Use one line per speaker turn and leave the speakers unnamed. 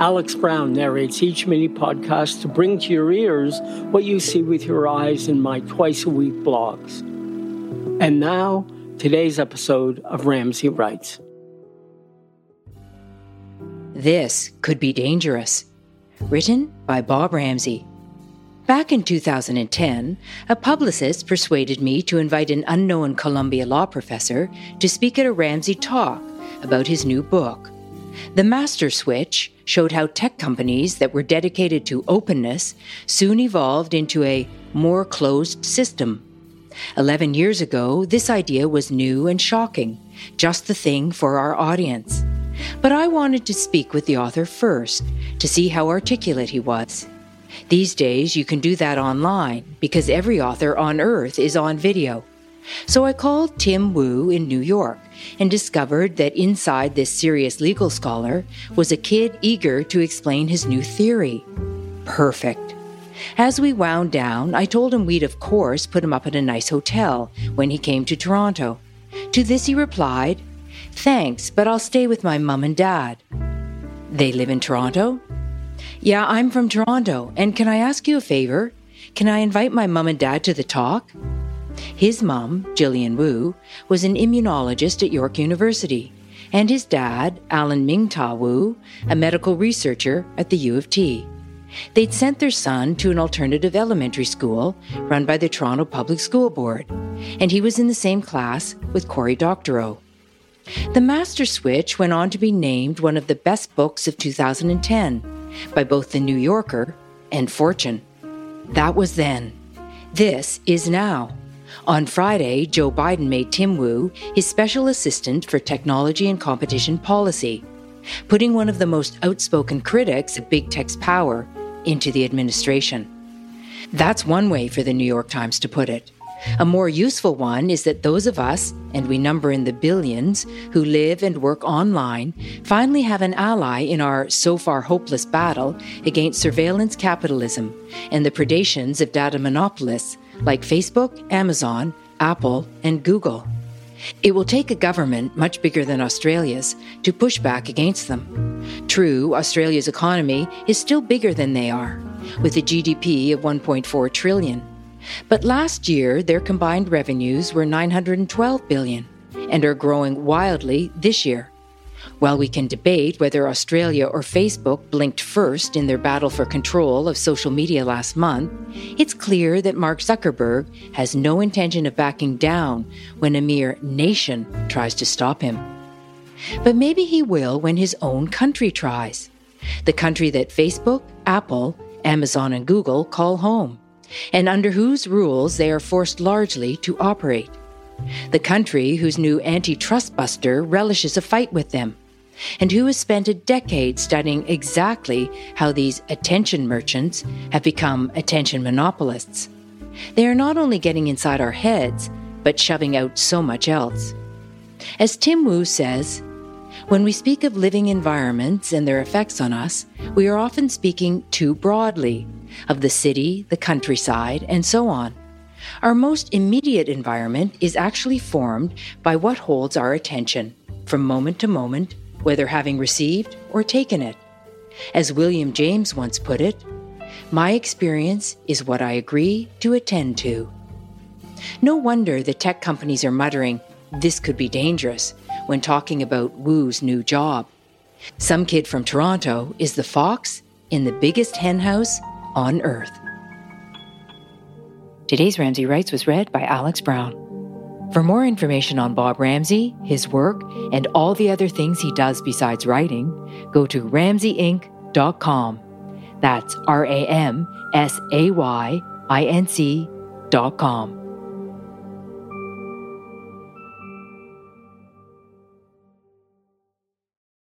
Alex Brown narrates each mini podcast to bring to your ears what you see with your eyes in my twice a week blogs. And now, today's episode of Ramsay Writes.
This could be dangerous. Written by Bob Ramsay. Back in 2010, a publicist persuaded me to invite an unknown Columbia law professor to speak at a Ramsay talk about his new book. The Master Switch showed how tech companies that were dedicated to openness soon evolved into a more closed system. Eleven years ago, this idea was new and shocking, just the thing for our audience. But I wanted to speak with the author first to see how articulate he was. These days, you can do that online because every author on earth is on video. So I called Tim Wu in New York and discovered that inside this serious legal scholar was a kid eager to explain his new theory. Perfect. As we wound down, I told him we'd, of course, put him up at a nice hotel when he came to Toronto. To this he replied, Thanks, but I'll stay with my mum and dad. They live in Toronto? Yeah, I'm from Toronto, and can I ask you a favor? Can I invite my mum and dad to the talk? His mum, Gillian Wu, was an immunologist at York University, and his dad, Alan Mingta Wu, a medical researcher at the U of T. They'd sent their son to an alternative elementary school run by the Toronto Public School Board, and he was in the same class with Cory Doctorow. The Master Switch went on to be named one of the best books of 2010 by both The New Yorker and Fortune. That was then. This is now. On Friday, Joe Biden made Tim Wu his special assistant for technology and competition policy, putting one of the most outspoken critics of big tech's power into the administration. That's one way for the New York Times to put it. A more useful one is that those of us, and we number in the billions, who live and work online, finally have an ally in our so far hopeless battle against surveillance capitalism and the predations of data monopolists like Facebook, Amazon, Apple, and Google. It will take a government much bigger than Australia's to push back against them. True, Australia's economy is still bigger than they are, with a GDP of 1.4 trillion. But last year, their combined revenues were 912 billion and are growing wildly this year. While we can debate whether Australia or Facebook blinked first in their battle for control of social media last month, it's clear that Mark Zuckerberg has no intention of backing down when a mere nation tries to stop him. But maybe he will when his own country tries. The country that Facebook, Apple, Amazon, and Google call home and under whose rules they are forced largely to operate. The country whose new antitrust buster relishes a fight with them, and who has spent a decade studying exactly how these attention merchants have become attention monopolists. They are not only getting inside our heads, but shoving out so much else. As Tim Wu says, when we speak of living environments and their effects on us, we are often speaking too broadly of the city, the countryside, and so on. Our most immediate environment is actually formed by what holds our attention from moment to moment, whether having received or taken it. As William James once put it, my experience is what I agree to attend to. No wonder the tech companies are muttering, this could be dangerous, when talking about Wu's new job. Some kid from Toronto is the fox in the biggest henhouse on Earth. Today's Ramsay Writes was read by Alex Brown. For more information on Bob Ramsay, his work, and all the other things he does besides writing, go to ramsayinc.com. That's R A M S A Y I N C.com.